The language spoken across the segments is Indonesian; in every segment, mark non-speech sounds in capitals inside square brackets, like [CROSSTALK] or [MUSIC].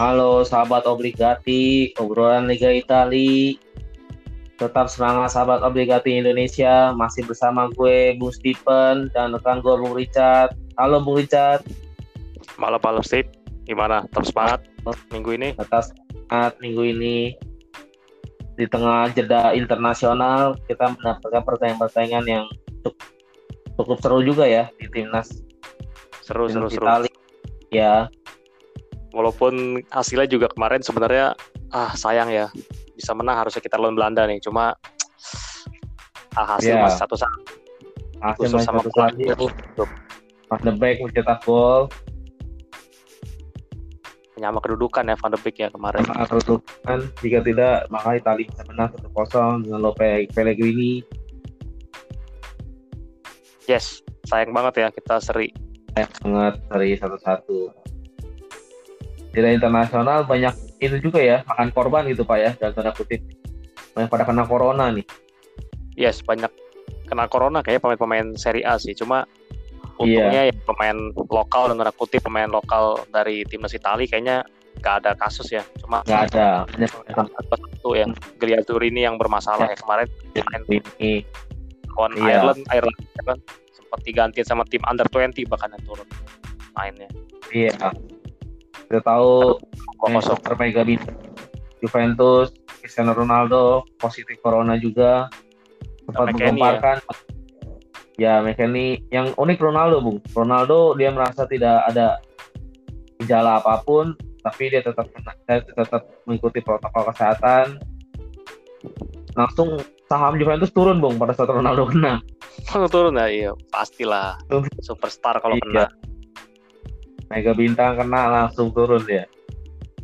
Halo sahabat obligati, obrolan Liga Itali. Tetap semangat sahabat obligati Indonesia. Masih bersama gue Bung Stephen dan rekan gue Bung Richard. Halo Bung Richard. Malam malam Steve. Gimana? Tetap semangat minggu ini? Tetap semangat minggu ini. Di tengah jeda internasional, kita mendapatkan pertandingan-pertandingan yang cukup, cukup seru juga ya di timnas. Seru, seru, seru. Itali. Ya, walaupun hasilnya juga kemarin sebenarnya ah sayang ya bisa menang harusnya kita lawan Belanda nih cuma ah, hasil Iya. masih satu satu hasil main sama satu. Tuh, Van de Beek mencetak gol, penyama kedudukan ya Van de Beek ya kemarin sangat kedudukan. Jika tidak, maka Italia bisa menang 1-0 dengan Lope Pellegrini. yes sayang banget ya kita seri Sayang banget dari satu-satu. Tidak internasional banyak itu juga ya, makan korban gitu Pak ya, dalam tanda kutip. Banyak pada kena corona nih. yes banyak kena corona kayak pemain-pemain Serie A sih cuma Iya. untungnya ya pemain lokal dan tanda kutip pemain lokal dari timnas Italia kayaknya nggak ada kasus ya cuma Nggak ada. Hanya pemain satu yang Gliazzurri ini yang bermasalah ya kemarin main ini. lawan Iya. Ireland Ireland ya kan sempat digantiin sama tim under 20 bahkan yang turun mainnya Iya. Kita tahu kok eh, kosong super mega bintang Juventus, Cristiano Ronaldo positif corona juga. Sempat McKennie menggemparkan. Ya McKennie yang unik Ronaldo bung. Ronaldo dia merasa tidak ada gejala apa pun tapi dia tetap dia tetap mengikuti protokol kesehatan. Langsung saham Juventus turun bung pada saat Ronaldo kena. [LAUGHS] Turun ya iya pastilah. Superstar kalau Iya. kena mega bintang kena langsung turun dia.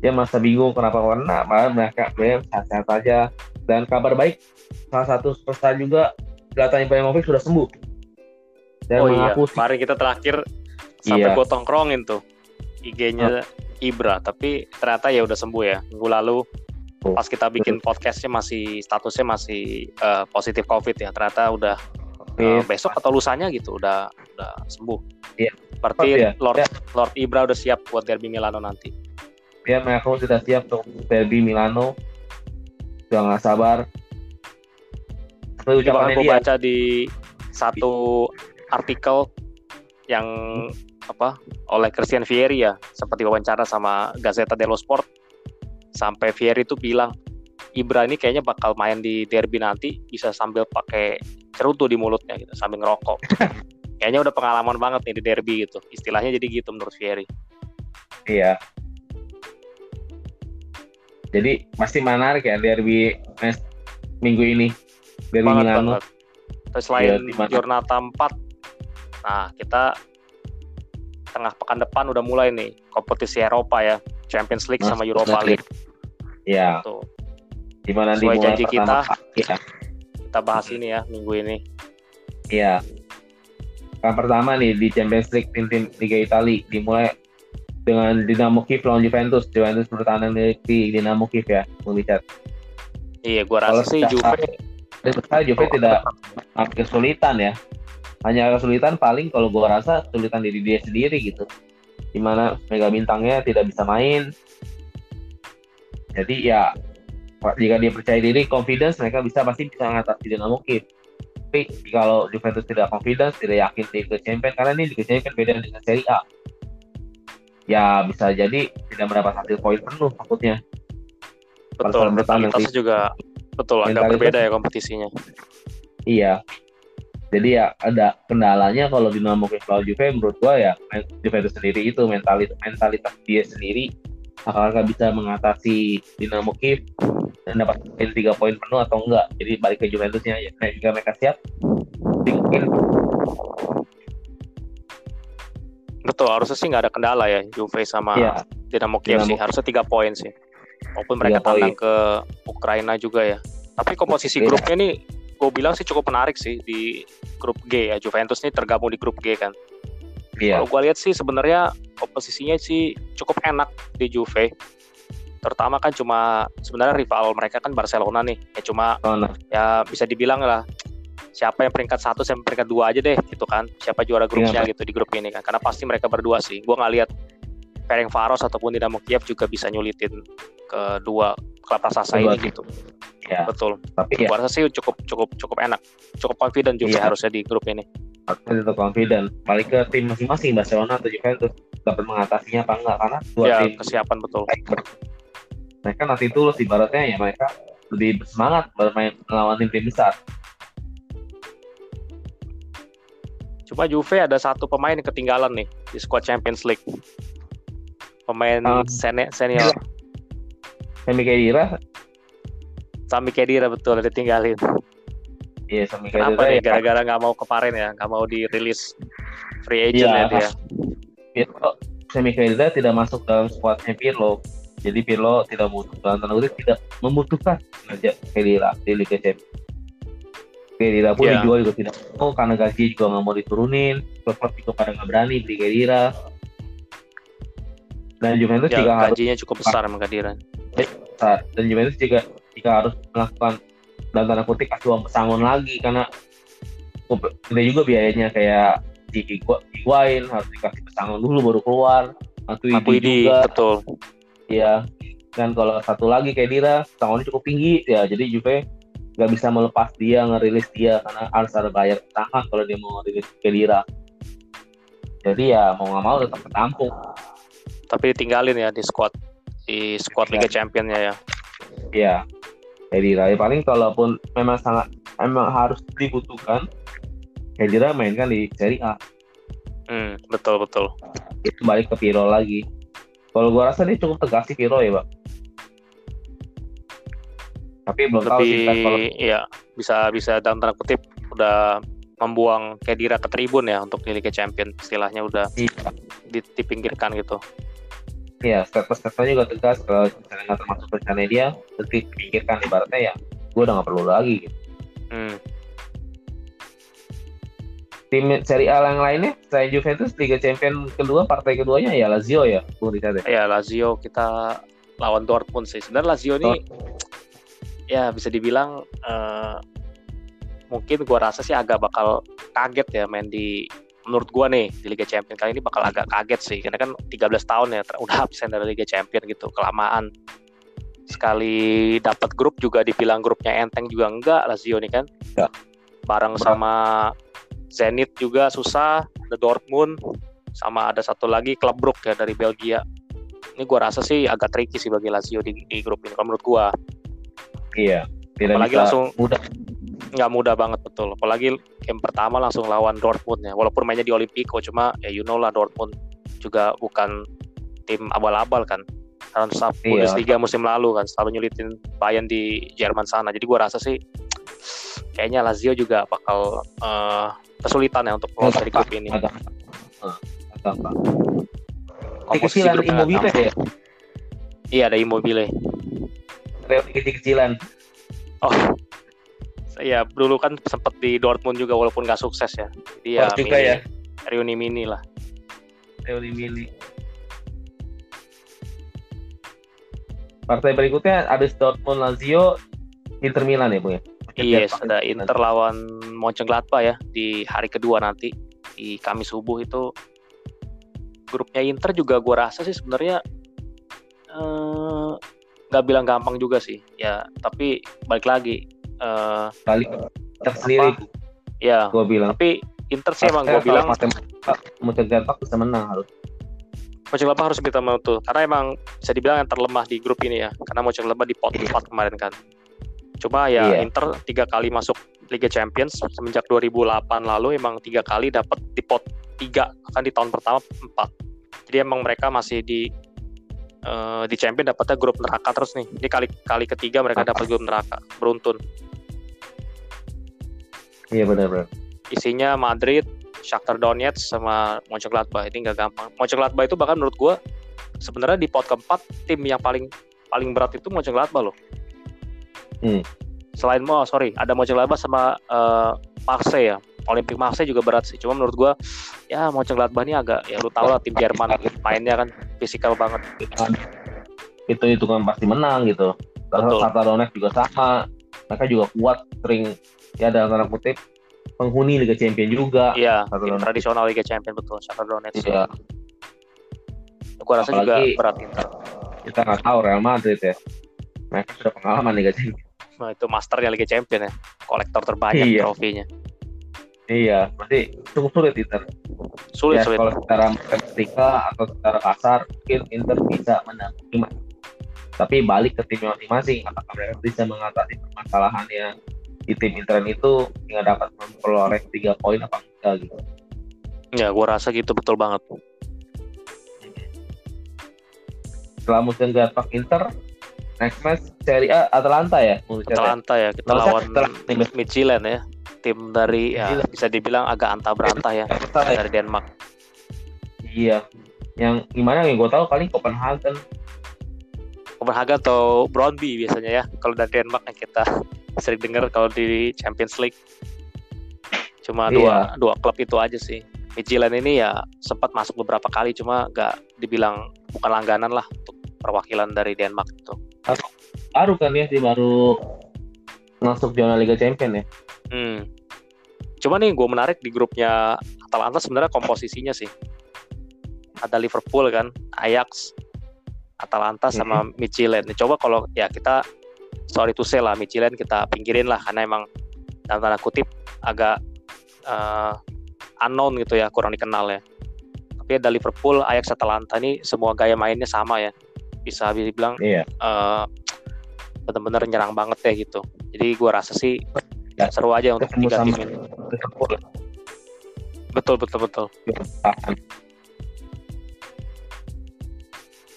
Dia masa bingung kenapa kena malah mereka dia sehat-sehat aja. Dan kabar baik salah satu superstar juga Zlatan Ibrahimovic sudah sembuh. Dan oh iya mengaku kemarin kita terakhir sampai Iya. gue tongkrongin tuh IG-nya Ibra tapi ternyata ya udah sembuh ya minggu lalu Oh, pas kita bikin podcastnya masih statusnya masih eh, positif covid ya ternyata udah eh, besok atau lusanya gitu udah udah sembuh. Iya. berarti Cepat ya. Lord Ya. Lord Ibra udah siap buat derby Milano nanti. Dia mengaku sudah siap untuk derby Milano. Sudah nggak sabar. Juga ucapannya gue dia. baca di satu artikel yang apa oleh Christian Vieri ya. Seperti wawancara sama Gazzetta dello Sport. Sampai Vieri itu bilang Ibra ini kayaknya bakal main di derby nanti bisa sambil pakai cerutu di mulutnya gitu sambil ngerokok. [LAUGHS] Kayaknya udah pengalaman banget nih di derby gitu. Istilahnya jadi gitu menurut Vieri iya. Jadi masih menarik ya derby mes- minggu ini. Derby banget Milano. banget. Terus selain Iya, dimana- Giornata 4 nah kita tengah pekan depan udah mulai nih kompetisi Eropa ya Champions League sama Masuk Europa League. Ya tuh di mana Sesuai dimulai janji pertama kita. kali ya kita bahas ini ya minggu ini Iya. Yang pertama nih di Champions League tim-tim Liga Italia dimulai dengan Dinamo Kiev lawan Juventus. Juventus bertahan di Dinamo Kiev ya, Bung Richard. iya gua Kalau rasa sih secara- Juve Sebenarnya Juve tidak mengalami kesulitan ya. Hanya kesulitan paling kalau gua rasa kesulitan diri dia sendiri gitu. Di mana mega bintangnya tidak bisa main. Jadi ya jika dia percaya diri, confidence mereka bisa pasti bisa mengatasi Dinamo Kiev. Tapi kalau Juventus tidak confidence, tidak yakin di Liga Champions karena ini Liga Champions beda dengan Serie A. Ya bisa jadi tidak mendapat hasil poin penuh takutnya. betul mentalitasnya juga betul agak Mentalitas- berbeda ya kompetisinya Iya. Jadi ya ada kendalanya kalau Dinamo Kiev lawan Juve menurut gua ya Juventus sendiri itu mentalitas mentalitas dia sendiri apakah bisa mengatasi Dinamo Kiev dan dapat poin tiga poin penuh atau enggak. Jadi balik ke Juventusnya ya. Nah, jika mereka siap mungkin betul harusnya sih nggak ada kendala ya Juve sama ya Dinamo Kiev Dinamo sih. Harusnya tiga poin sih. Walaupun mereka tandang ke Ukraina juga ya. Tapi komposisi grupnya nih gue bilang sih cukup menarik sih di grup G ya. Juventus nih tergabung di grup G kan. Iya. Kalau gue lihat sih sebenarnya komposisinya sih cukup enak di Juve. Terutama kan cuma sebenarnya rival mereka kan Barcelona nih. Ya cuma oh, nah, ya bisa dibilang lah siapa yang peringkat satu sampai peringkat dua aja deh gitu kan. Siapa juara grupnya Iya, gitu di grup ini kan. Karena pasti mereka berdua sih. Gue nggak lihat Ferenc Varos ataupun Dinamo Kiev juga bisa nyulitin kedua klub raksasa ini gitu. Ya. Betul. Tapi ya rasa sih cukup cukup cukup enak, cukup confident juga Iya. harusnya di grup ini. harusnya tetap confident. Balik ke tim masing-masing Barcelona atau Juventus dapat mengatasinya apa enggak karena dua ya tim kesiapan betul. Mereka nanti tulus ibaratnya ya mereka lebih bersemangat bermain melawan tim-tim besar. Cuma Juve ada satu pemain yang ketinggalan nih di squad Champions League. Pemain Ah. seni- senior Semi Khedira, Sami Khedira betul ada ditinggalin. iya Kenapa Khedira nih? ya Gara-gara nggak mau kemarin ya, nggak mau dirilis free agent Iya. ya dia. Pirlo, Semi Khedira tidak masuk dalam skuadnya Pirlo. Jadi Pirlo tidak membutuhkan tanda kutip tidak membutuhkan kinerja Khedira di Liga Champions. Khedira pun Iya. dijual juga tidak mau karena gaji juga nggak mau diturunin. Klub-klub juga pada nggak berani beli Khedira. Dan Juventus Ya, juga harus gajinya cukup besar sama Khedira. besar. dan Juventus juga jika harus melakukan dalam tanda kutip kasih uang pesangon lagi karena gede juga biayanya kayak Higua- Higuain harus dikasih pesangon dulu baru keluar Matuidi Matuidi juga betul. Ya dan kalau satu lagi kayak Dira pesangonnya cukup tinggi. Ya jadi Juve nggak bisa melepas dia ngerilis dia karena harus ada bayar pesangon kalau dia mau ngerilis Kedira jadi ya mau nggak mau tetap ketampung. Tapi ditinggalin ya di squad di squad Liga Championnya ya. ya Kedira ya paling kalaupun memang sangat memang harus dibutuhkan Kedira mainkan di Serie A. Hmm, betul betul. itu balik ke Piro lagi kalau gua rasa dia cukup tegas sih Piro ya bang tapi belum tahu sih kalau ya bisa bisa dalam tanda kutip udah membuang Khedira ke tribun ya untuk di Liga Champion istilahnya udah Iya. di- dipinggirkan gitu. ya statement-statementnya juga tegas kalau misalnya nggak termasuk rencana dia terus dipikirkan ibaratnya ya gue udah nggak perlu lagi gitu. Hmm. Tim Serie A yang lainnya selain Juventus Liga Champion kedua partai keduanya ya Lazio ya Bung Richard ya Ya Lazio kita lawan Dortmund sih. Sebenarnya Lazio ini ya bisa dibilang eh, mungkin gua rasa sih agak bakal kaget ya main di menurut gua nih di Liga Champion kali ini bakal agak kaget sih karena kan 13 tahun ya udah absen dari Liga Champion gitu kelamaan sekali dapat grup juga dibilang grupnya enteng juga enggak Lazio nih kan Ya. bareng Berat. sama Zenit juga susah ada Dortmund sama ada satu lagi klub Brugge ya dari Belgia. Ini gua rasa sih agak tricky sih bagi Lazio di, di grup ini kalau menurut gua. Iya tidak Apalagi bisa langsung- mudah. nggak mudah banget betul. Apalagi game pertama langsung lawan Dortmund ya walaupun mainnya di Olimpico cuma ya you know lah Dortmund juga bukan tim abal-abal kan. Saat Iya. Bundesliga musim lalu kan selalu nyulitin Bayern di Jerman sana. Jadi gua rasa sih kayaknya Lazio juga bakal eh, kesulitan ya untuk lolos dari grup ini. Agak agak agak Komposisi grupnya Immobile ya? iya ada Immobile. Kecil-kecilan. Oh. Ya dulu kan sempat di Dortmund juga walaupun nggak sukses ya. Jadi ya, Spurs juga mini- ya. reuni mini lah. Teori milih Partai berikutnya ada Dortmund, Lazio, Inter Milan ya, Bu ya? Yes, ada Inter lawan Mönchengladbach ya di hari kedua nanti di Kamis subuh itu grupnya Inter juga gua rasa sih sebenarnya eh, nggak bilang gampang juga sih ya tapi balik lagi eh, Balik Inter sendiri, Bu. ya Gua bilang. tapi Inter sih emang gua bilang Mönchengladbach bisa menang harus. Mönchengladbach harus kita menutup karena emang bisa dibilang yang terlemah di grup ini ya karena Mönchengladbach di pot 4 kemarin kan cuma ya Iya. Inter tiga kali masuk Liga Champions semenjak 2008 lalu emang tiga kali dapat di pot 3 kan di tahun pertama 4 jadi emang mereka masih di eh, di Champion dapatnya grup neraka terus nih ini kali kali ketiga mereka dapat grup neraka beruntun Iya benar-benar. isinya Madrid, Shakhtar Donetsk sama Mönchengladbach ini nggak gampang. Mönchengladbach itu bahkan menurut gua sebenarnya di pot keempat tim yang paling paling berat itu Mönchengladbach loh. Hmm. Selain mau sorry ada Mönchengladbach sama eh, Marseille ya. Olympic Marseille juga berat sih. Cuma menurut gua ya Mönchengladbach ini agak ya lu tau lah tim Jerman mainnya kan fisikal banget. Itu itu kan pasti menang gitu. Kalau Betul. Juga sama. Mereka juga kuat, sering ya dalam tanda kutip penghuni Liga Champion juga. Iya, tim tradisional Liga Champions betul Shakhtar Donetsk. Iya. gua rasa juga Apalagi- berat Inter. Kita nggak tahu Real Madrid ya. Mereka sudah pengalaman Liga Champions. Nah, itu masternya Liga Champion ya. Kolektor terbanyak Iya. trofinya. Iya, berarti cukup sulit Inter. Sulit ya, sulit. kalau secara matematika atau secara kasar mungkin Inter bisa menang tapi balik ke timnya masing-masing apakah mereka bisa mengatasi permasalahannya di tim Inter itu hingga dapat memperoleh tiga poin apa enggak gitu Ya, gua rasa gitu betul banget. setelah musim Gladbach Inter next match Serie A Atalanta ya. Atalanta ya kita saya lawan Atalanta. Midtjylland ya. Tim dari ya bisa dibilang agak antah berantah ya Atalanta ya. dari Denmark. iya yang gimana yang gue tahu paling Copenhagen Copenhagen atau Brøndby biasanya ya. Kalau dari Denmark yang kita [LAUGHS] sering dengar kalau di Champions League. Cuma Iya. dua dua klub itu aja sih. Midtjylland ini ya sempat masuk beberapa kali cuma gak dibilang bukan langganan lah untuk perwakilan dari Denmark itu. baru kan ya dia baru masuk zona Liga Champion ya Hmm. Cuma nih gue menarik di grupnya Atalanta sebenarnya komposisinya sih. Ada Liverpool kan, Ajax, Atalanta sama Midtjylland. Nih, Coba kalau ya kita sorry to say lah Midtjylland kita pinggirin lah karena emang dalam tanda kutip agak eh, unknown gitu ya, kurang dikenal ya. Tapi ada Liverpool, Ajax, Atalanta ini semua gaya mainnya sama ya. Bisa dibilang iya eh bener-bener nyerang banget ya gitu. Jadi gue rasa sih Ya, seru aja untuk ketemu tiga tim ini. Betul betul betul.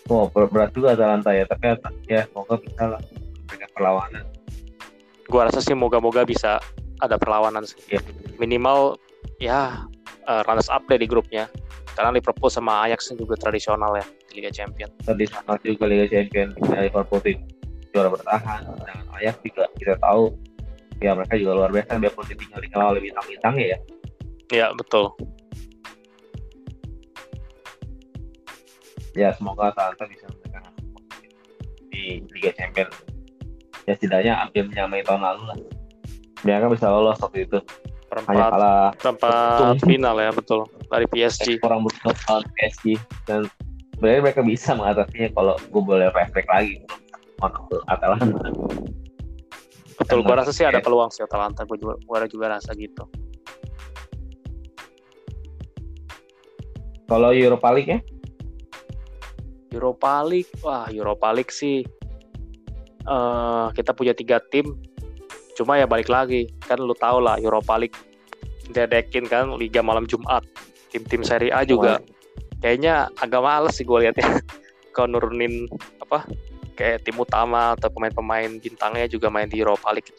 Oh, ber- berat juga Atalanta ya, tapi ya semoga bisa lah memberikan perlawanan. Gue rasa sih moga-moga bisa ada perlawanan sih. Iya. Minimal ya eh, runners up deh di grupnya. Karena Liverpool sama Ajax juga tradisional ya Liga Champion. Tadi sama juga Liga Champion dari Liverpool tim juara bertahan, dan Ajax juga kita tahu ya mereka juga luar biasa ditinggal tinggal oleh bintang-bintang ya. Iya betul. Ya semoga Atalanta bisa memberikan di Liga Champion. Ya setidaknya hampir menyamai tahun lalu lah. Mereka bisa lolos waktu itu. Perempat kalah perempat Untung. final ya betul dari PSG. orang beruntung lawan PSG dan sebenarnya mereka bisa mengatasinya kalau gue boleh refleks lagi untuk Atalanta. Betul. Gue rasa sih ada peluang sih Atalanta. Gue juga, gua juga rasa gitu. Kalau Europa League ya, Europa League, wah Europa League sih eh kita punya tiga tim. Cuma ya balik lagi, kan lu tau lah Europa League dedekin kan Liga malam Jumat. Tim-tim Serie A juga kayaknya agak males sih gue liatnya. [LAUGHS] Kalau nurunin apa kayak tim utama atau pemain-pemain bintangnya juga main di Europa League.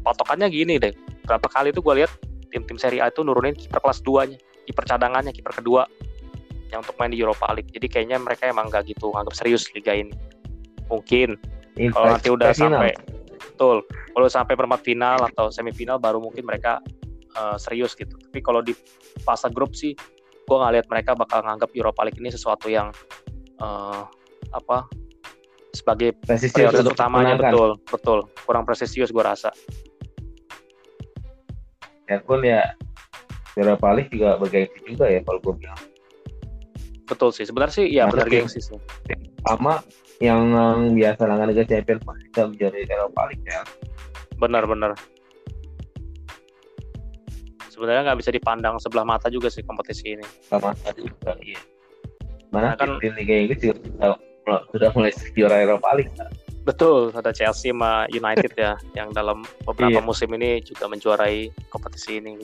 Patokannya gini deh, berapa kali tuh gue lihat tim-tim Serie A itu nurunin kiper kelas 2-nya, kiper cadangannya, kiper kedua yang untuk main di Europa League. Jadi kayaknya mereka emang nggak gitu anggap serius liga ini. Mungkin kalau nanti udah final. sampai betul, kalau sampai perempat final atau semifinal baru mungkin mereka eh, serius gitu. Tapi kalau di fase grup sih, gue nggak lihat mereka bakal nganggap Europa League ini sesuatu yang eh, apa sebagai Presisius prioritas utamanya. betul betul. Kurang presisius gue rasa. Biarpun ya Europa League juga bergengsi juga ya kalau gue bilang. betul sih. Sebenarnya sih ya Masa benar gengsi sih Sama yang biasa langganan Liga Champions pun bisa menjadi Europa League ya. benar-benar sebenarnya nggak bisa dipandang sebelah mata juga sih kompetisi ini Sama tadi juga iya. Mana Nah, kan- tim Liga Inggris juga sudah, mulai juara Europa League. betul ada Chelsea sama United ya [LAUGHS] yang dalam beberapa Iya. musim ini juga menjuarai kompetisi ini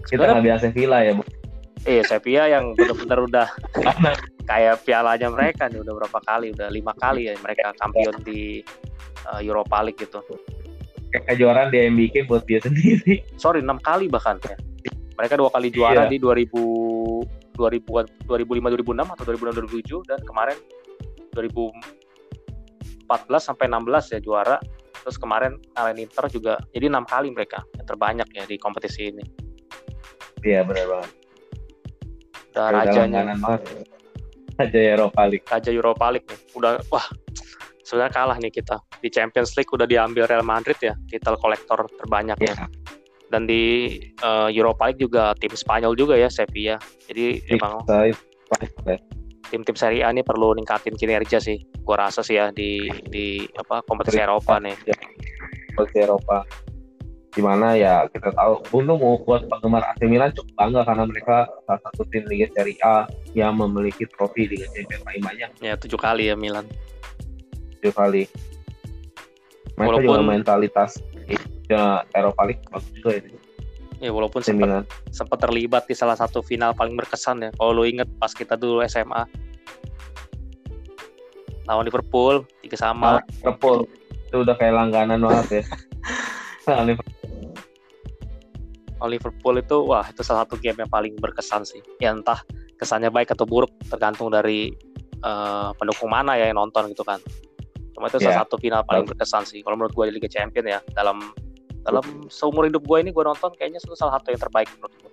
Kita nggak bilang Sevilla ya, Bu. eh Sevilla yang benar-benar udah [LAUGHS] kayak pialanya mereka nih udah berapa kali udah lima kali ya mereka kampion di uh, Europa League gitu kejuaraan dia yang bikin buat dia sendiri. [LAUGHS] sorry enam kali bahkan ya mereka dua kali juara Iya. di 2000 2000 2005 2006 atau 2006 2007 dan kemarin 2014 sampai 16 ya juara terus kemarin ngalahin Inter juga jadi enam kali mereka yang terbanyak ya di kompetisi ini Iya benar banget. Udah rajanya. Raja Europa League. raja Europa League nih udah wah sebenarnya kalah nih kita di Champions League udah diambil Real Madrid ya titel kolektor terbanyak ya Ya, dan di uh, Europa League juga tim Spanyol juga ya Sevilla jadi emang saya tim-tim Serie A ini perlu ningkatin kinerja sih. Gua rasa sih ya di di apa kompetisi Eropa nih. Kompetisi Eropa. Di mana ya kita tahu untung mau buat penggemar AC Milan cukup bangga karena mereka salah satu tim Liga Serie A yang memiliki trofi Liga Champions paling banyak. Ya tujuh kali ya Milan. Tujuh kali. Mereka Walaupun- juga mentalitas ya, Eropa League bagus juga itu. Ya walaupun sempat sempat terlibat di salah satu final paling berkesan ya. Kalau lu inget pas kita dulu SMA lawan Liverpool tiga sama. Malah Liverpool itu udah kayak langganan banget ya. [LAUGHS] Nah, Liverpool Liverpool itu wah itu salah satu game yang paling berkesan sih. Ya entah kesannya baik atau buruk tergantung dari eh, pendukung mana ya yang nonton gitu kan. Cuma itu salah Iya. satu final paling berkesan sih. Kalau menurut gue di Liga Champion ya dalam dalam seumur hidup gue ini gue nonton kayaknya itu salah satu yang terbaik menurut gue.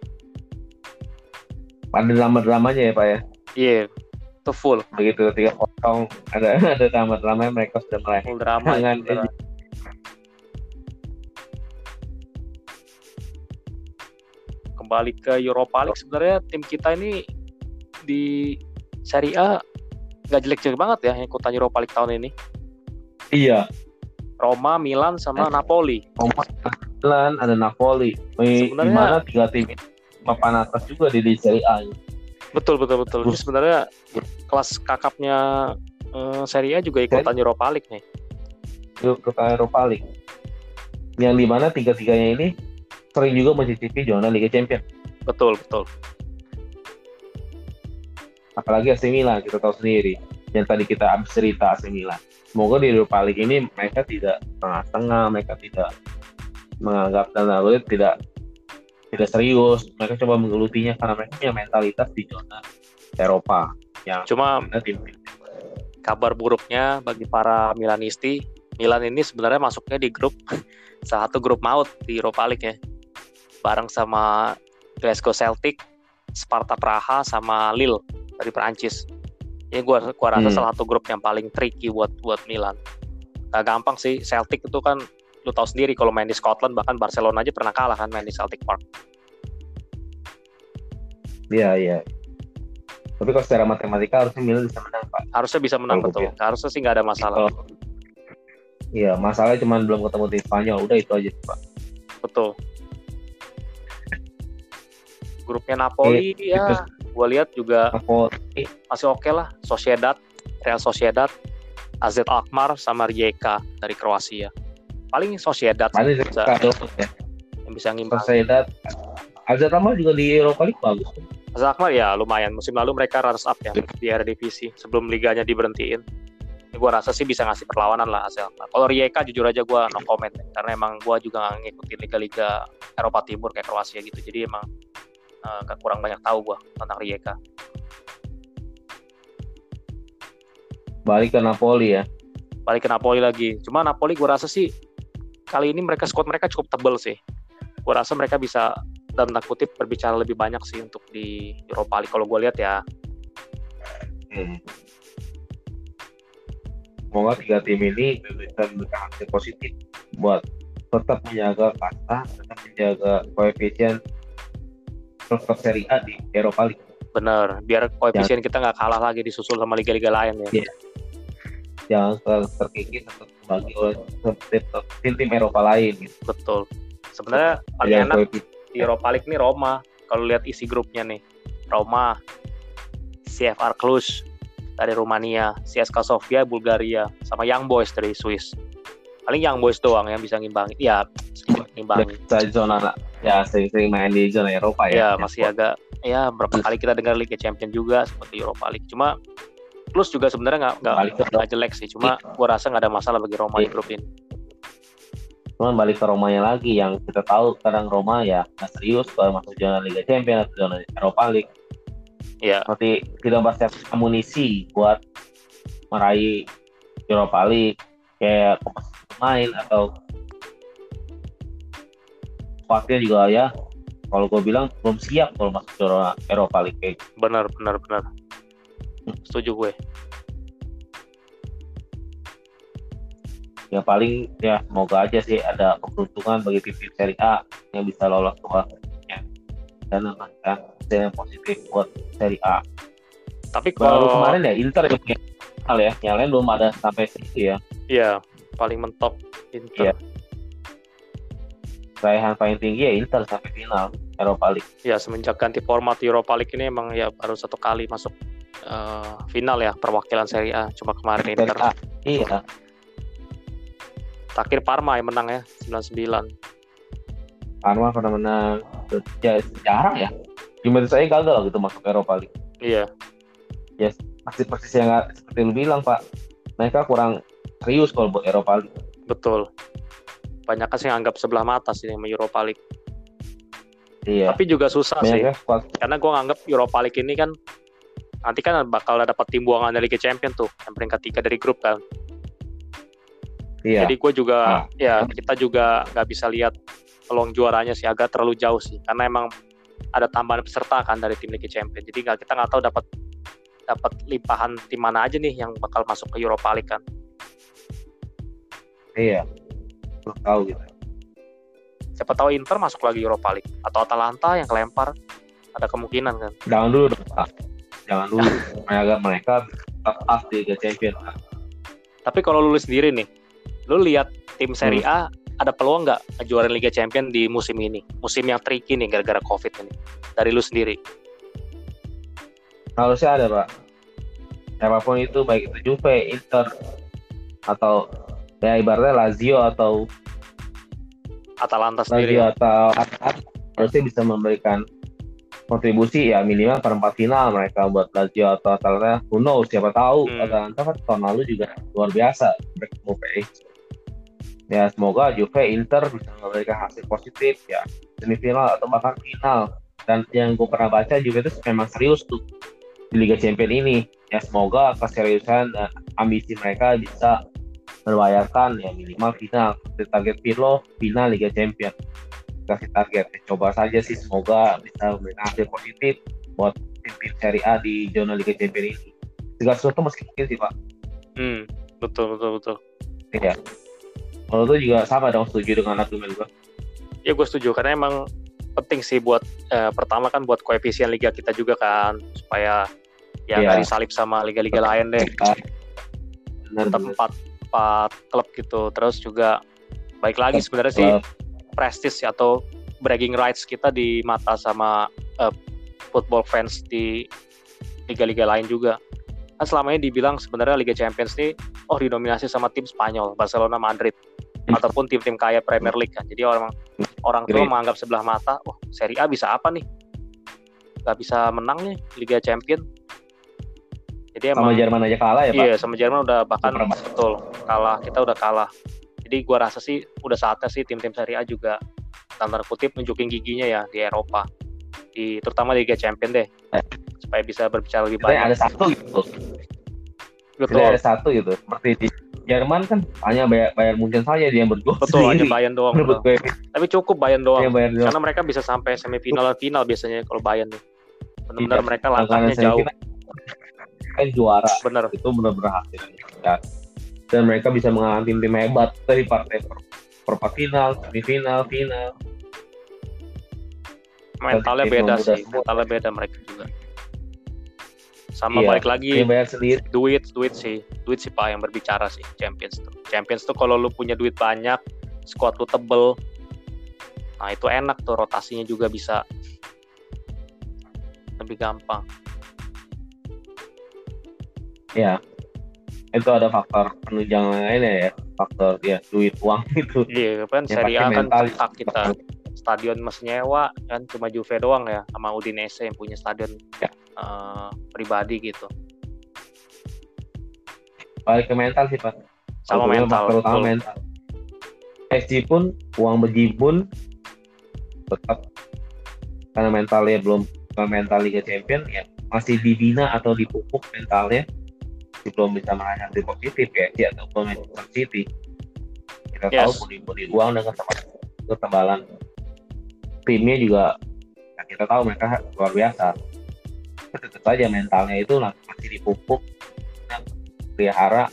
ada drama-dramanya ya Pak ya. Iya, itu full Begitu tiga kosong ada [LAUGHS] ada drama-dramanya mereka sudah mulai full drama. Itu beneran. Kembali ke Europa League sebenarnya tim kita ini di Serie A nggak jelek-jelek banget ya yang ikutan Europa League tahun ini. Iya. Roma, Milan, sama Eh. Napoli. Roma, Milan, ada Napoli. Di Sebenarnya- mana tiga tim ini papan atas juga di, Serie A. Betul betul betul. Ini sebenarnya kelas kakapnya eh, Serie A juga ikutan Europa League nih. Yuk ke Eropa League. Yang di mana tiga-tiganya ini sering juga mencicipi zona Liga Champions. Betul betul. Apalagi AC Milan kita tahu sendiri. Yang tadi kita habis cerita AC Milan. Semoga di Europa League ini mereka tidak tengah-tengah, mereka tidak menganggap dan lalu tidak tidak serius. Mereka coba menggelutinya karena mereka punya mentalitas di zona Eropa yang Cuma tim kabar buruknya bagi para Milanisti, Milan ini sebenarnya masuknya di grup salah [LAUGHS] satu grup maut di Europa League ya. Bareng sama Glasgow Celtic, Sparta Praha sama Lille dari Perancis. Ini gua gua rasa Hmm. salah satu grup yang paling tricky buat buat Milan. Gak gampang sih Celtic itu kan lu tahu sendiri kalau main di Scotland bahkan Barcelona aja pernah kalah kan main di Celtic Park. Iya, iya. Tapi kalau secara matematika harusnya Milan bisa menang, Pak. Harusnya bisa menang Kalau betul. Harusnya sih nggak ada masalah. Iya, masalahnya cuma belum ketemu tim Spanyol. Udah itu aja, Pak. Betul. Grupnya Napoli Iya, ya, gue lihat juga Napoli, masih oke lah. Sociedad, Real Sociedad, AZ Alkmaar sama Rijeka dari Kroasia. Paling Sociedad paling bisa, ya. yang bisa ngimbang. Sociedad. Azat Amal juga di Eropa League bagus. AZ Alkmaar ya lumayan. Musim lalu mereka runners up ya di Eredivisie sebelum liganya diberhentiin. Ini gue rasa sih bisa ngasih perlawanan lah AZ Alkmaar. Kalau Rijeka jujur aja gue no comment ya. karena emang gue juga nggak ngikutin liga-liga Eropa Timur kayak Kroasia gitu. Jadi emang nggak kurang banyak tahu gue tentang Rijeka. Balik ke Napoli ya. balik ke Napoli lagi. Cuma Napoli gue rasa sih kali ini mereka squad mereka cukup tebel sih. Gue rasa mereka bisa dalam tanda kutip berbicara lebih banyak sih untuk di Europa League kalau gue lihat ya. Hmm. Semoga tiga tim ini bisa memberikan hasil positif buat tetap menjaga kasta, tetap menjaga koefisien klub Serie A di Eropa League. Bener, biar koefisien kita nggak kalah lagi disusul sama liga-liga lain ya. Iya. Jangan ter- terkikis atau terbagi oleh tim-tim Eropa lain gitu. Betul. Sebenarnya paling Jangan enak koefisien. di Europa League nih Roma. Kalau lihat isi grupnya nih, Roma, CFR Cluj dari Rumania, CSKA Sofia Bulgaria, sama Young Boys dari Swiss. Paling Young Boys doang yang bisa ngimbangin. Ya, ngimbangin. Bisa zona ya sering-sering main di zona Eropa ya ya. masih agak ya berapa kali kita dengar Liga Champion juga seperti Europa League cuma plus juga sebenarnya nggak nggak jelek sih cuma gua rasa nggak ada masalah bagi Roma di Iya. grup ini Cuman balik ke Romanya lagi yang kita tahu sekarang Roma ya nggak serius kalau masuk zona Liga Champions atau zona Eropa League. ya Seperti tidak mempersiapkan amunisi buat meraih Europa League kayak pemain atau squadnya juga ya kalau gue bilang belum siap kalau masuk zona Eropa League kayak gitu. benar benar benar setuju gue ya paling ya semoga aja sih ada keberuntungan bagi tim-tim Serie A yang bisa lolos ke ya. dan hasil yang positif buat Serie A Tapi Baru kalau kemarin ya Inter yang punya final ya, yang lain belum ada sampai situ ya. Iya, paling mentok Inter. Iya. Raihan paling tinggi ya Inter sampai final Eropa League. Ya semenjak ganti format Europa League ini emang ya baru satu kali masuk eh, final ya perwakilan Serie A. Cuma kemarin Inter. A. Iya, Terakhir Parma yang menang ya 99. Parma pernah menang. Ya, jarang ya. Juventus saya gagal gitu masuk Eropa League. Iya, Masih persis yang seperti lu bilang Pak. Mereka kurang serius kalau buat Eropa League. betul. Banyak kan sih yang anggap sebelah mata sih sama Europa League. Iya. Tapi juga susah sih. Banyak ya squad. Karena gue nganggap Europa League ini kan nanti kan bakal dapat tim buangan dari Liga Champion tuh, yang peringkat tiga dari grup kan. Iya. Jadi gue juga Ah. ya kita juga nggak bisa lihat peluang juaranya sih agak terlalu jauh sih karena emang ada tambahan peserta kan dari tim Liga Champion. Jadi nggak kita nggak tahu dapat dapat limpahan tim mana aja nih yang bakal masuk ke Europa League kan. Iya. Belum tahu gitu. Siapa tahu Inter masuk lagi Europa League atau Atalanta yang kelempar ada kemungkinan kan. Jangan dulu dong, Pak. Jangan dulu. mereka mereka pas di Liga Champion. Tapi kalau lu sendiri nih, lu lihat tim Serie A ada peluang nggak ngejuarin Liga Champion di musim ini? Musim yang tricky nih gara-gara COVID ini. Dari lu sendiri. Harusnya ada, Pak. Siapa pun itu, baik itu Juve, Inter, atau ya ibaratnya Lazio atau Atalanta sendiri. Lazio ya. atau Atalanta harusnya bisa memberikan kontribusi ya minimal perempat final mereka buat Lazio atau Atalanta who knows siapa tahu Hmm. Atalanta kan tahun lalu juga luar biasa bertemu PSG ya semoga Juve Inter bisa memberikan hasil positif ya semifinal atau bahkan final dan yang gue pernah baca Juventus memang serius tuh di Liga Champions ini ya semoga keseriusan dan ambisi mereka bisa berbayarkan ya minimal final target Pirlo final Liga Champions kasih target Ya, coba saja sih semoga bisa memberikan hasil positif buat tim-tim Serie A di zona Liga Champions ini segala sesuatu masih mungkin sih Pak Hmm, betul betul betul. ya kalau itu juga sama dong setuju dengan argumen gue Ya gue setuju karena emang penting sih buat eh, pertama kan buat koefisien liga kita juga kan supaya ya Iya. nggak disalip sama liga-liga lain deh. benar Tetap benar. empat empat klub gitu. Terus juga baik lagi sebenarnya sih prestis atau bragging rights kita di mata sama eh, football fans di liga-liga lain juga. Kan selama ini dibilang sebenarnya Liga Champions ini oh didominasi sama tim Spanyol, Barcelona, Madrid ataupun tim-tim kaya Premier League kan. Jadi orang orang tua menganggap sebelah mata, oh Serie A bisa apa nih? Gak bisa menang nih Liga Champion. Jadi sama emang Jerman aja kalah ya Pak Iya, sama Jerman udah bahkan betul kalah. Kita udah kalah. Jadi gua rasa sih udah saatnya sih tim-tim Serie A juga tanda kutip nunjukin giginya ya di Eropa. Di terutama di Liga Champion deh. Supaya bisa berbicara lebih banyak. ada satu gitu Betul. Ada satu gitu seperti di Jerman kan hanya bayar bayar Munchen saja dia yang berjuang Betul sendiri. Bayern doang. Tapi cukup Bayern yang doang. bayar doang. Karena mereka bisa sampai semifinal dan final biasanya kalau Bayern nih. Benar-benar Iya. mereka langkahnya jauh. Kan juara Bener. itu benar-benar hasil dilihat. dan mereka bisa mengalahkan tim-tim hebat dari partai per, perempat final, semifinal, final. Mentalnya beda sih. semua. Mentalnya beda mereka juga. Sama Iya. balik lagi sendiri. duit duit sih duit sih pak yang berbicara sih Champions tuh Champions tuh kalau lu punya duit banyak squad lu tebel nah itu enak tuh rotasinya juga bisa lebih gampang Ya, itu ada faktor penunjang lainnya ya, faktor ya duit uang [LAUGHS] itu. iya kan Serie A kan mental. kita stadion masih nyewa kan cuma Juve doang ya sama Udinese yang punya stadion Ya. eh, pribadi gitu Balik ke mental sih pak. sama Sebetulnya mental faktor utama betul. mental. PSG pun uang berjibun tetap karena mentalnya belum mental Liga Champion ya masih dibina atau dipupuk mentalnya belum bisa hasil positif ya ya ataupun Manchester City kita tahu pundi-pundi uang dengan ketebalan, ketebalan timnya juga ya kita tahu mereka luar biasa. Tetap saja mentalnya itu masih dipupuk dan pelihara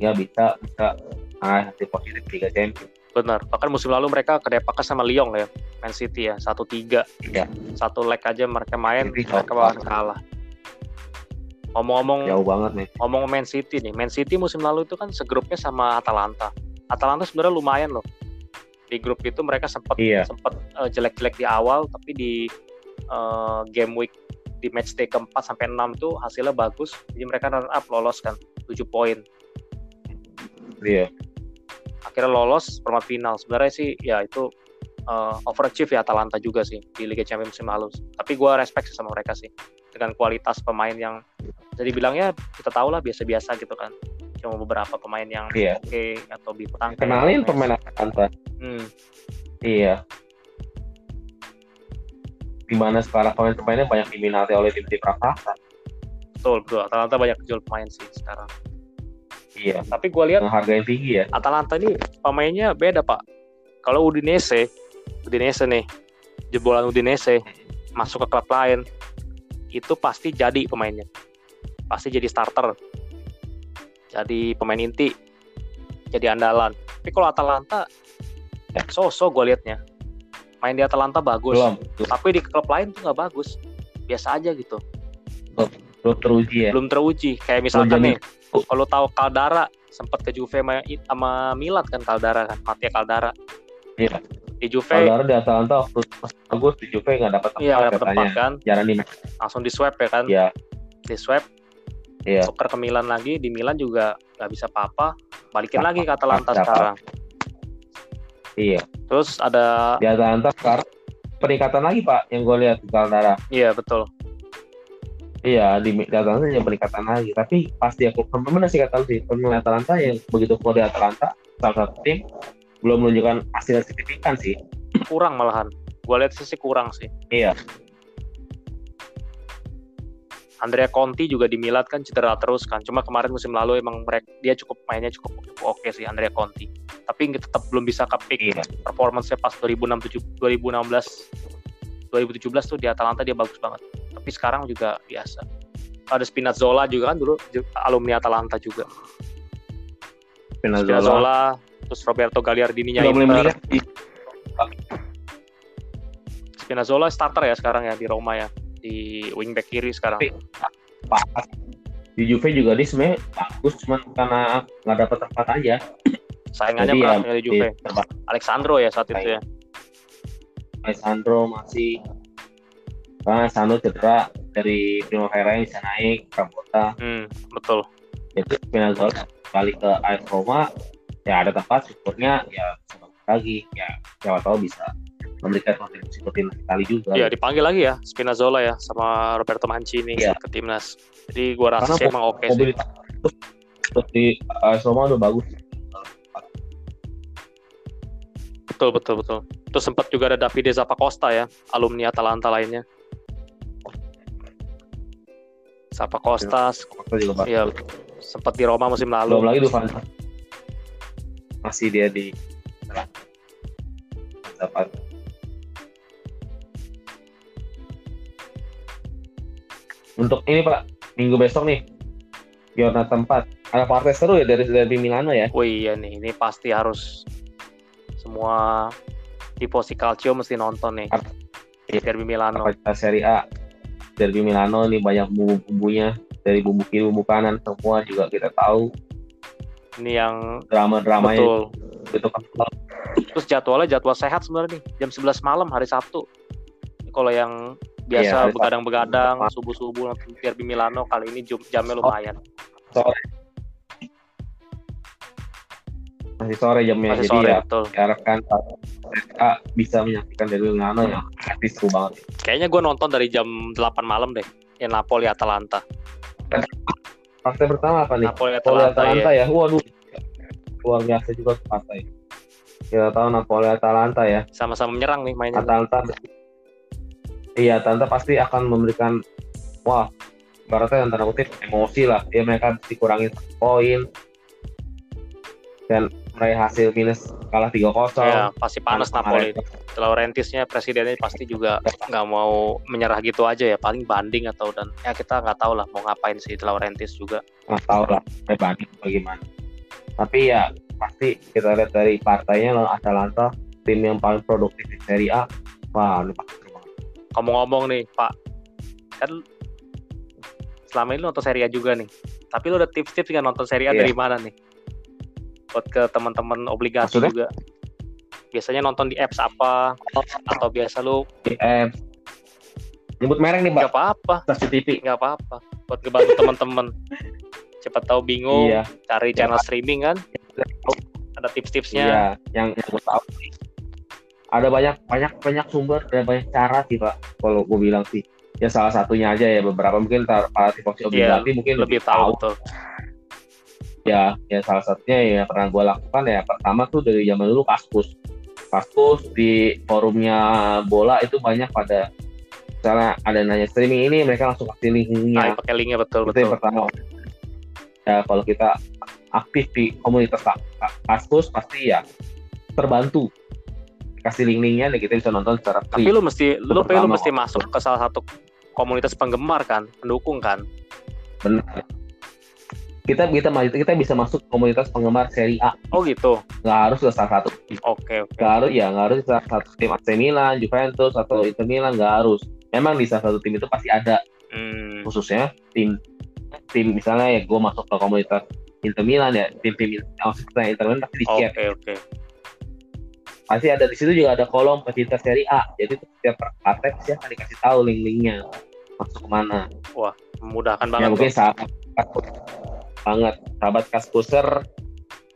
ya bisa bisa meraih hasil positif di Liga Champions. Benar. Bahkan musim lalu mereka kedepakan sama Lyon ya Man City ya satu tiga. Iya. satu leg aja mereka main City mereka bahkan kalah Ngomong-ngomong jauh banget nih. ngomong Man City nih, Man City musim lalu itu kan segrupnya sama Atalanta. Atalanta sebenarnya lumayan loh. Di grup itu mereka sempat Iya. sempat eh, jelek-jelek di awal, tapi di eh, game week di match day keempat sampai 6 tuh hasilnya bagus. Jadi mereka runner up lolos kan 7 poin. Iya. Akhirnya lolos perempat final. Sebenarnya sih ya itu eh, overachieve ya Atalanta juga sih di Liga Champions musim lalu. Tapi gua respect sih sama mereka sih dengan kualitas pemain yang jadi bilangnya kita tahu lah biasa-biasa gitu kan. Cuma beberapa pemain yang Iya. oke atau bintang. Kenalin pemain Atalanta. Hmm, Iya. Di mana sekarang pemain-pemainnya banyak diminati oleh tim-tim raksasa. betul betul. Atalanta banyak jual pemain sih sekarang. Iya. Tapi gue lihat harga yang tinggi ya. Atalanta ini pemainnya beda pak. Kalau Udinese, Udinese nih, jebolan Udinese masuk ke klub lain, itu pasti jadi pemainnya, pasti jadi starter, jadi pemain inti, jadi andalan. Tapi kalau Atalanta, Ya. so-so gue liatnya, main di Atalanta bagus, Belum. tapi di klub lain tuh nggak bagus, biasa aja gitu, Belum teruji ya. belum teruji. Kayak misalkan jadi- nih, kalau tahu Caldara sempat ke Juve sama, sama Milan kan Caldara kan, Mattia Caldara. Iya. Di Juve Kalau di Atalanta waktu bagus di Juve nggak dapat tempat Iya, katanya. tempat kan, Jarang di langsung di swap ya kan, Iya. di swap, Iya. tuker ke Milan lagi, di Milan juga nggak bisa apa-apa, balikin lagi ke Atalanta sekarang. Iya. Terus ada, Di Atalanta sekarang peningkatan lagi Pak yang gue lihat di Caldara. iya betul, Iya di, di Atalanta ada peningkatan lagi. Tapi pas dia klub pemain sih kata sih pemain Atalanta yang begitu keluar di Atalanta salah satu tim belum menunjukkan hasil signifikan sih. kurang malahan. Gue lihat sih kurang sih. Iya. Andrea Conti juga di Milan kan cedera terus kan. Cuma kemarin musim lalu emang mereka dia cukup mainnya cukup, cukup oke sih Andrea Conti. Tapi tetap belum bisa ke peak Iya. performance-nya pas 2006 2016 2017 tuh di Atalanta dia bagus banget. Tapi sekarang juga biasa. Ada Spinazzola juga kan dulu alumni Atalanta juga. Spinazzola Spinazzola, terus Roberto Gagliardini-nya Inter. Spinazzola starter ya sekarang ya di Roma ya di wingback kiri sekarang. Pas. Di Juve juga dia sebenarnya bagus cuman karena nggak dapat tempat aja. Saingannya Jadi ya, berat ya di Juve. tempat Alexandro ya saat itu ya. Alessandro masih karena Alessandro cedera dari Primavera yang bisa naik Rabota Hmm, betul. jadi Spinazzola balik ke AS Roma ya ada tempat syukurnya ya lagi ya siapa tahu bisa memberikan kontribusi ke tim Itali juga Iya dipanggil lagi ya Spinazzola ya sama Roberto Mancini Iya. ke timnas. Jadi gua rasa Karena sih emang oke sih. terus terus di AS Roma udah bagus Betul betul betul. Terus sempat juga ada Davide Zappacosta ya, alumni Atalanta lainnya. Zappacosta, Costa juga bagus ya sempat di Roma musim belum lalu. lagi Dufan masih dia di dapat untuk ini pak minggu besok nih Giornata 4 ada partai seru ya dari dari Milano ya Oh iya nih, ini pasti harus semua tifosi calcio mesti nonton nih. Iya. Derby Milano. Serie A Derby Milano ini banyak bumbu-bumbunya dari bumbu kiri bumbu kanan semua juga kita tahu Ini yang drama-dramanya betul. itu kan Terus jadwalnya jadwal sehat sebenarnya nih, jam 11 malam hari Sabtu. Kalau yang biasa Sabtu. begadang-begadang subuh-subuh nonton Derby Milano kali ini jam- jamnya lumayan. sore masih sore jamnya Masih jadi sore ya betul. diharapkan Serie A bisa menyaksikan Derby Milano yang artis seru banget Kayaknya gue nonton dari jam 8 malam deh. Yang Napoli Atalanta. partai pertama apa nih Napoli Napoli Atalanta, Atalanta ya. ya waduh luar biasa juga partai kita tahu Napoli Atalanta ya Sama-sama menyerang nih mainnya. Atalanta iya Atalanta pasti akan memberikan wah baratnya yang tanda kutip emosi lah dia mereka dikurangin poin dan meraih hasil minus kalah 3-0 Ya, pasti panas Napoli. Laurentisnya presidennya pasti juga nggak mau menyerah gitu aja ya. Paling banding atau dan ya kita nggak tahu lah mau ngapain sih Laurentis juga. nggak tahu lah banding bagaimana tapi ya pasti kita lihat dari partainya loh Atalanta tim yang paling produktif di Serie A wah ini pasti. Ngomong-ngomong nih Pak, kan selama ini lu nonton Serie A juga nih. Tapi lu ada tips-tips nggak nonton Serie A Iya. dari mana nih? Buat ke teman-teman obligasi Maksudnya? juga. Biasanya nonton di apps apa? Atau biasa lu DM nyebut merek nih nggak pak apa-apa, stasiun TV nggak apa-apa. Buat ngebantu teman-teman. Siapa tahu bingung, iya cari channel streaming kan? Ada tips-tipsnya. iya yang yang gue tahu. Ada banyak banyak banyak sumber dan banyak cara sih pak. Kalau gue bilang sih. Ya salah satunya aja ya beberapa mungkin tar- para tifosi Iya, obligasi mungkin Lebih tahu. tuh. ya ya salah satunya yang pernah gue lakukan ya pertama tuh dari zaman dulu kaskus. Kaskus di forumnya bola itu banyak pada misalnya ada nanya streaming ini mereka langsung kasih Nah, linknya pakai linknya betul itu yang betul. pertama. Ya kalau kita aktif di komunitas Ka- Ka- kaskus pasti ya terbantu kasih link-linknya dan kita bisa nonton secara Tapi free lu mesti lu, tapi lu mesti masuk ke salah satu komunitas penggemar kan, pendukung kan. benar. Kita kita kita bisa masuk komunitas penggemar seri A. Oh gitu. nggak harus ke salah satu. Oke oke. nggak harus ya nggak harus salah satu tim AC Milan Juventus atau Inter Milan nggak harus. Memang di salah satu tim itu pasti ada. Hmm, khususnya tim tim misalnya ya gue masuk ke komunitas Inter Milan ya tim-tim maksudnya Inter Milan pasti di share. Oke oke. Pasti ada di situ juga ada kolom pecinta seri A jadi setiap partai pasti akan dikasih tahu link-linknya masuk ke mana Memudahkan ya banget. mungkin tuh. sahabat banget sahabat kaskuser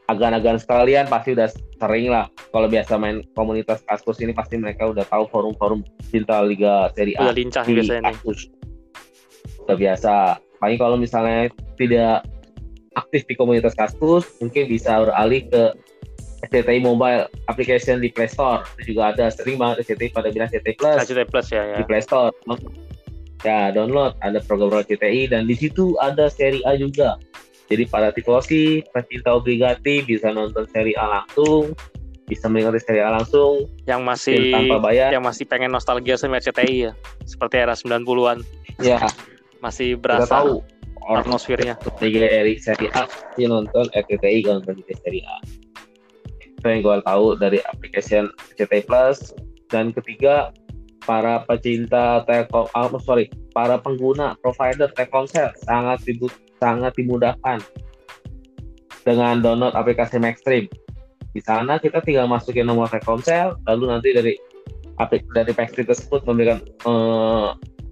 agan-agan sekalian pasti udah sering lah kalau biasa main komunitas kaskus ini pasti mereka udah tahu forum-forum cinta Liga Serie A Udah lincah di biasanya. Kaskus. udah biasa paling kalau misalnya tidak aktif di komunitas kaskus mungkin bisa beralih ke SCTI Mobile application di Play Store itu juga ada sering banget SCTI pada bilang SCTI Plus RCTI Plus ya ya. di Play Store. Ya, download ada program CTI dan di situ ada seri A juga. Jadi para tifosi, pecinta obligati bisa nonton seri A langsung, bisa menikmati seri A langsung Yang masih tanpa bayar. yang masih pengen nostalgia sama RCTI ya. Seperti era 90-an Ya, [LAUGHS] masih kita berasa tahu atmosfernya. Liga Eri seri A dia nonton RCTI kalau nonton Liga seri A. Itu yang gue tahu dari aplikasi CTI Plus dan ketiga para pecinta telkom ah, sorry para pengguna provider Telkomsel sangat dibu- sangat dimudahkan dengan download aplikasi Maxstream. Di sana kita tinggal masukin nomor Telkomsel, lalu nanti dari aplik dari Maxstream tersebut memberikan eh,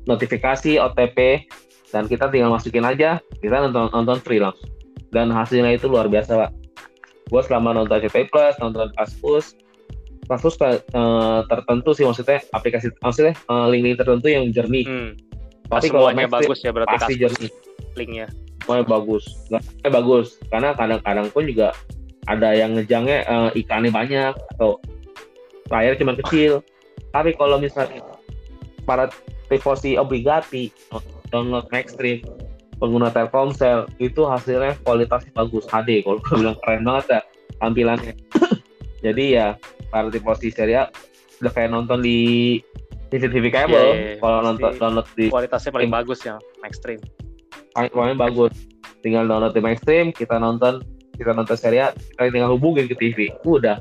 notifikasi OTP dan kita tinggal masukin aja, kita nonton nonton free langsung. Dan hasilnya itu luar biasa, Pak. Gue selama nonton CT Plus, nonton Kaskus, Kaskus eh, tertentu sih maksudnya aplikasi maksudnya eh, link-link tertentu yang jernih. Hmm. Tapi kalau semuanya bagus ya berarti pasti jernih. linknya. semuanya bagus nggak semuanya bagus karena kadang-kadang pun juga ada yang ngejangnya eh, ikannya banyak atau layar cuma kecil tapi kalau misalnya para tifosi obligati download Maxstream pengguna Telkomsel itu hasilnya kualitasnya bagus. HD kalau gue bilang keren banget ya tampilannya. [COUGHS] Jadi ya para tifosi Serie A udah kayak nonton di TV-TV kabel Iya, iya, kalau nonton download di Kualitasnya paling bagus ya Maxstream. pokoknya bagus. Tinggal download di Maxstream kita nonton kita nonton serial kita tinggal hubungin ke TV udah.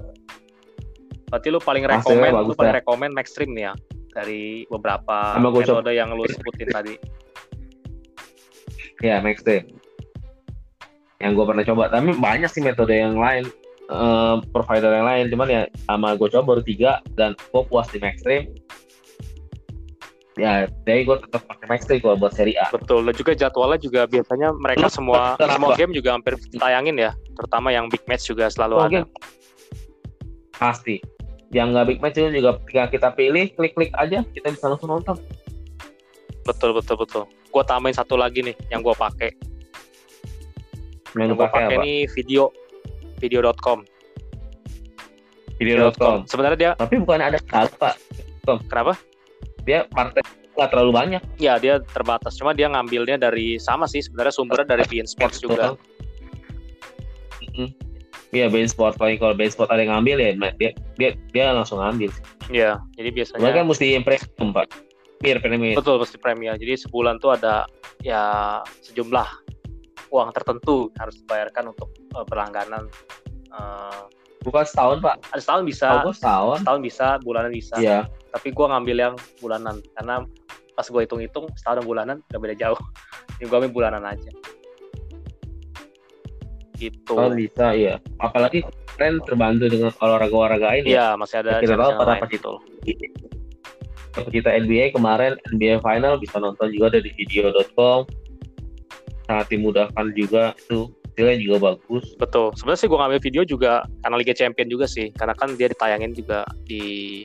Berarti lu paling Hasilnya rekomen, lu paling ya. Maxstream nih ya dari beberapa metode yang lu sebutin tadi. Ya Maxstream yang gue pernah coba tapi banyak sih metode yang lain eh, provider yang lain cuman ya sama gue coba baru tiga dan gue puas di Maxstream ya jadi gue tetap pakai Maxstream kalau buat seri A Betul. Dan juga jadwalnya juga biasanya mereka semua Kenapa? semua game juga hampir tayangin ya. Terutama yang big match juga selalu ada. Mungkin pasti yang nggak big match itu juga tinggal kita pilih klik-klik aja kita bisa langsung nonton Betul betul betul. Gua tambahin satu lagi nih yang gua pakai. Yang gua pakai apa nih video video.com. video.com Sebenarnya dia tapi bukan ada salah pak kenapa? dia partai nggak terlalu banyak Ya dia terbatas. Cuma dia ngambilnya dari sama sih sebenarnya sumbernya dari beIN Sports juga. Iya, Bein Sport paling kalau Bein Sport ada yang ngambil ya dia dia dia langsung ambil. Iya. Jadi biasanya Mereka mesti premium pak. Biar premium. Betul pasti premier. Jadi sebulan tuh ada ya sejumlah uang tertentu harus dibayarkan untuk eh, berlangganan. Eh, Bukan setahun pak. ada setahun bisa, gua setahun. setahun bisa, bulanan bisa. Iya. Tapi gua ngambil yang bulanan karena pas gue hitung-hitung setahun dan bulanan udah beda jauh. [LAUGHS] Minggu bulanan aja. Gitu. Oh bisa iya. Apalagi keren terbantu dengan olahraga-olahraga ini. Iya, masih ada kita tahu pada pas gitu. Kita NBA kemarin NBA final bisa nonton juga dari video.com sangat dimudahkan juga itu hasilnya juga bagus Betul. Sebenarnya sih gue ngambil video juga karena Liga Champion juga sih, karena kan dia ditayangin juga di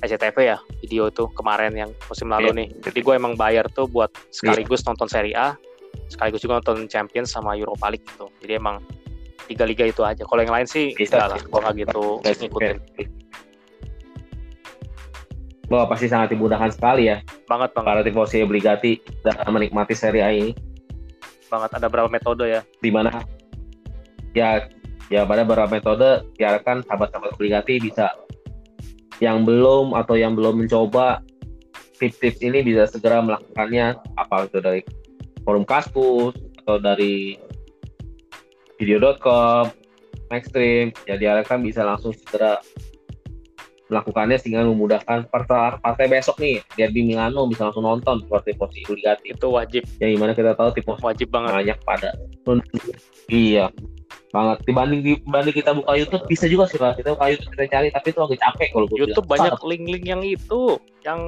SCTV ya video itu kemarin yang musim lalu Iya. nih. Jadi gue emang bayar tuh buat sekaligus nonton Serie A, sekaligus juga nonton Champions sama Europa League gitu. Jadi emang liga-liga itu aja. Kalau yang lain sih Bisa enggak lah, gue nggak gitu ngikutin Wah pasti sangat dimudahkan sekali ya. Banget banget para tifosi obligati dalam menikmati Serie A ini. Banget. Ada berapa metode ya? di mana? Ya ya pada beberapa metode diharapkan sahabat-sahabat obligati bisa yang belum atau yang belum mencoba tips-tips ini bisa segera melakukannya. Apa itu dari forum kaskus atau dari video.com Maxstream ya diharapkan bisa langsung segera melakukannya sehingga memudahkan partai, partai besok nih Derby Milano bisa langsung nonton seperti posisi obligati Itu wajib, yang di mana kita tahu tipe wajib banget. banyak pada iya banget dibanding dibanding kita buka YouTube bisa juga sih lah kita buka YouTube kita cari tapi itu agak capek kalau YouTube bilang. banyak link-link yang itu, yang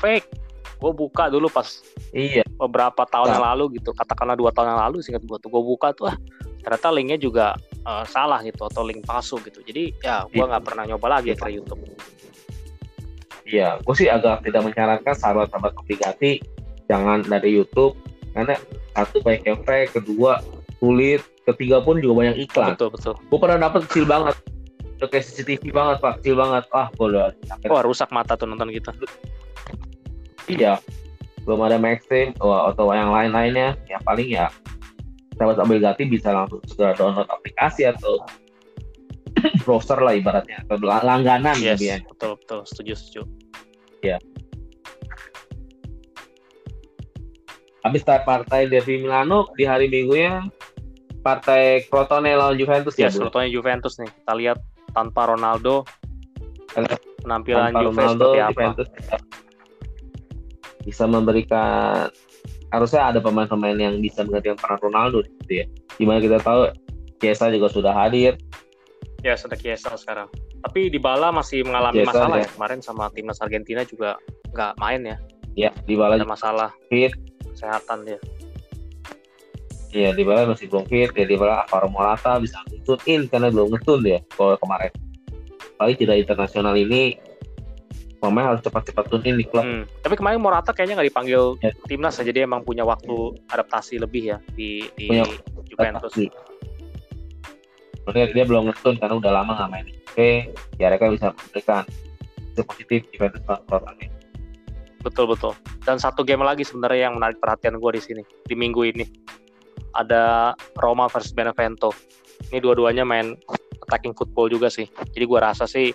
fake. Gue buka dulu pas iya beberapa tahun Nah. yang lalu gitu katakanlah dua tahun yang lalu singkat gue tuh gue buka tuh ah ternyata linknya juga eh, salah gitu atau link palsu gitu. Jadi ya gue Iya. nggak pernah nyoba lagi Iya. ke YouTube. Iya gue sih agak tidak menyarankan sahabat-sahabat obligati jangan dari YouTube karena satu banyak fake kedua sulit ketiga pun juga banyak iklan. Betul betul. Gue pernah dapet kecil banget udah kayak CCTV banget pak kecil banget. Ah gue udah wah rusak mata tuh nonton gitu. Iya, belum ada Maxim atau, atau yang lain-lainnya. Ya paling ya sahabat obligati bisa langsung segera download aplikasi atau browser lah ibaratnya. Atau lang- langganan yes gitu ya. betul betul. Setuju setuju. Habis start partai Derby Milano di hari Minggunya partai Crotone lawan Juventus ya, yes Bu? contohnya Juventus nih. Kita lihat tanpa Ronaldo penampilan Tanpa Juve Ronaldo, seperti apa. Juventus. Bisa memberikan harusnya ada pemain-pemain yang bisa menggantikan peran Ronaldo gitu ya. Di mana kita tahu Chiesa juga sudah hadir, ya sudah Chiesa sekarang. Tapi Dybala masih mengalami Chiesa, masalah ya. ya. Kemarin sama timnas Argentina juga nggak main ya. Ya di bala ada masalah fit, kesehatan dia. Iya, di bala masih belum fit, ya di bala Alvaro Morata bisa ngetun in karena belum ngetun dia kalau kemarin. Kali tidak internasional ini pemain harus cepat-cepat tune in di klub. Hmm, Tapi kemarin Morata kayaknya nggak dipanggil Ya. timnas ya, jadi emang punya waktu adaptasi lebih ya di di Punya Juventus. Sebenarnya dia belum ngetun karena udah lama nggak main. Oke, ya mereka bisa memberikan itu positif Juventus ini. Betul betul. Dan satu game lagi sebenarnya yang menarik perhatian gue di sini di minggu ini ada Roma versus Benevento. Ini dua-duanya main attacking football juga sih. Jadi gue rasa sih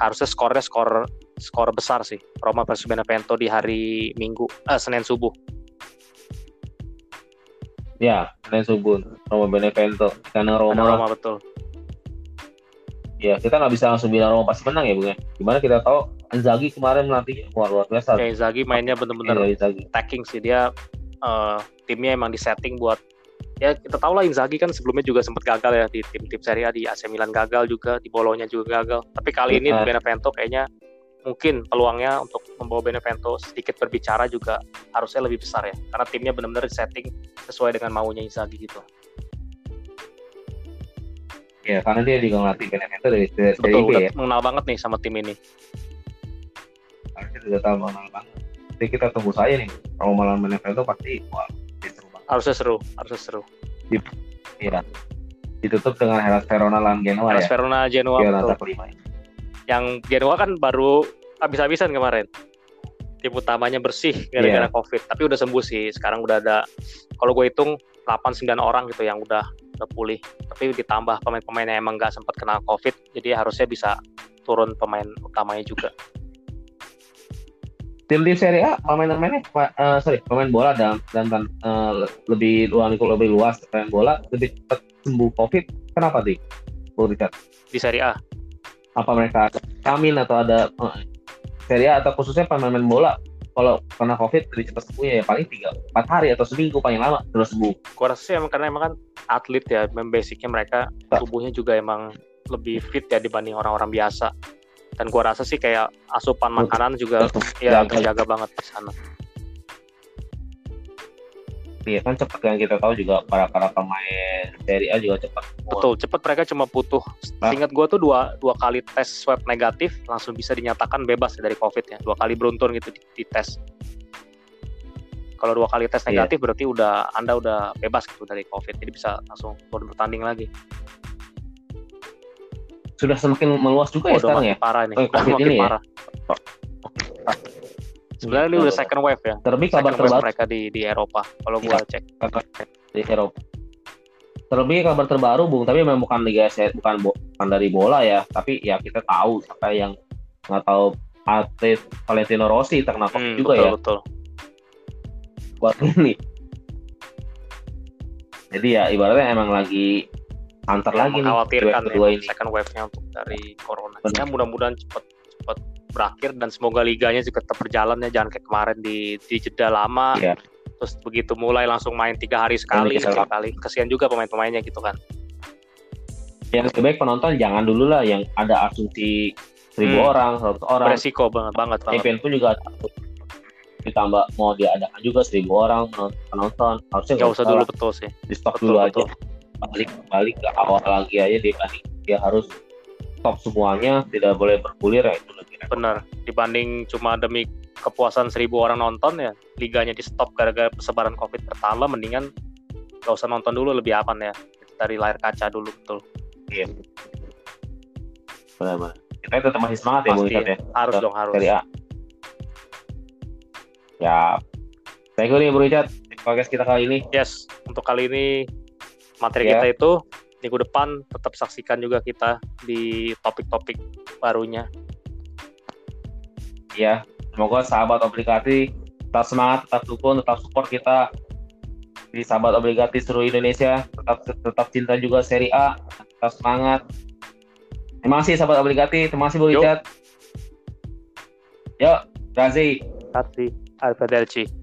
harusnya skornya skor skor besar sih Roma versus Benevento di hari Minggu eh, Senin subuh. Ya, Senin subuh Roma Benevento karena Roma, Roma betul. ya kita nggak bisa langsung bilang Roma pasti menang ya bu ya. Gimana kita tahu Inzaghi kemarin melatih wah luar biasa. Ya Inzaghi mainnya bener-bener Iya, attacking sih dia eh, timnya emang disetting buat ya kita tahu lah Inzaghi kan sebelumnya juga sempat gagal ya di tim-tim Serie A di AC Milan gagal juga di Bolonya juga gagal tapi kali ini. Benevento kayaknya mungkin peluangnya untuk membawa Benevento sedikit berbicara juga harusnya lebih besar ya karena timnya benar-benar disetting sesuai dengan maunya Inzaghi gitu Ya, karena dia juga ngelatih Benevento dari dari betul IP udah ya. mengenal banget nih sama tim ini Harusnya sudah tahu mengenal banget. Jadi kita tunggu saja nih. Roma lawan Benevento pasti wah seru banget. harusnya seru harusnya seru Iya. Ditutup dengan Hellas Verona lawan Genoa Hellas ya. Verona Genoa Di kelima. ini. Yang Genoa kan baru habis-habisan kemarin tim utamanya bersih gara-gara Iya. covid tapi udah sembuh sih sekarang udah ada kalau gue hitung 8-9 orang gitu yang udah udah pulih tapi ditambah pemain-pemain yang emang nggak sempat kena covid jadi harusnya bisa turun pemain utamanya juga Tim-tim Serie A pemain-pemainnya eh, sorry pemain bola dan dan, dan, eh, lebih luas lebih luas pemain bola lebih cepat sembuh COVID. Kenapa sih? Richard? di Serie A Apa mereka amin atau ada eh, Serie A atau khususnya pemain-pemain bola kalau kena covid lebih cepat sembuh ya paling tiga empat hari atau seminggu paling lama terus sembuh Gua rasa sih emang karena emang kan atlet ya, basicnya mereka tubuhnya juga emang lebih fit ya dibanding orang-orang biasa. Dan gua rasa sih kayak asupan makanan juga ya Jaga. terjaga banget di sana. Iya kan cepat yang kita tahu juga para para pemain Serie A juga cepat. Betul, cepat mereka cuma butuh. Ah. Ingat gua tuh dua dua kali tes swab negatif langsung bisa dinyatakan bebas ya dari COVID ya. Dua kali beruntun gitu di, di tes. Kalau dua kali tes Iya. negatif berarti udah Anda udah bebas gitu dari COVID. Jadi bisa langsung turun bertanding lagi. Sudah semakin meluas juga Oh, ya sekarang ya. parah nih. Oh, COVID [LAUGHS] makin ini ya? Sebenarnya ini udah second wave ya. Terlebih kabar terbaru mereka di di Eropa. Kalau Iya. gua cek. di Eropa. Terlebih kabar terbaru Bung, tapi memang bukan Liga Serie bukan bukan dari bola ya, tapi ya kita tahu siapa yang nggak tahu atlet Valentino Rossi terkena Hmm, juga betul, ya betul. buat ini. Jadi ya ibaratnya emang lagi antar lagi nih mengkhawatirkan wave kedua ya, ini. second wave-nya untuk dari corona. Benar. Ya mudah-mudahan cepat cepat berakhir dan semoga liganya juga tetap berjalan ya jangan kayak kemarin di di jeda lama. Iya. Terus begitu mulai langsung main tiga hari sekali, sekali kali. Kasihan juga pemain-pemainnya gitu kan. Yang lebih baik penonton jangan dulu lah yang ada asumsi seribu Hmm. orang, seratus orang. Beresiko banget banget banget. Event pun juga ditambah mau diadakan juga seribu orang penonton-. Harusnya Gak usah dulu betul sih. di Betul, dulu betul. aja. Balik balik ke awal lagi aja dia dia harus stop semuanya, tidak boleh bergulir ya itu lebih. Bener. Dibanding cuma demi kepuasan seribu orang nonton ya, liganya di stop gara-gara persebaran covid bertambah, mendingan gak usah nonton dulu lebih aman ya. Dari layar kaca dulu betul. Benar-benar. Kita tetap masih semangat ya Bung Pasti Icat ya. Harus Betul. dong harus. Serie A. Ya. Thank you nih Icat di podcast kita kali ini. Yes, untuk kali ini materi Ya. kita itu minggu depan tetap saksikan juga kita di topik-topik barunya. Ya, semoga sahabat obligasi tetap semangat, tetap dukung, tetap support kita di sahabat obligasi seluruh Indonesia. Tetap tetap cinta juga Serie A, tetap semangat. Terima kasih sahabat obligasi, terima kasih Yuk. Icat. Yuk, Razi. Kasih, Arrivederci.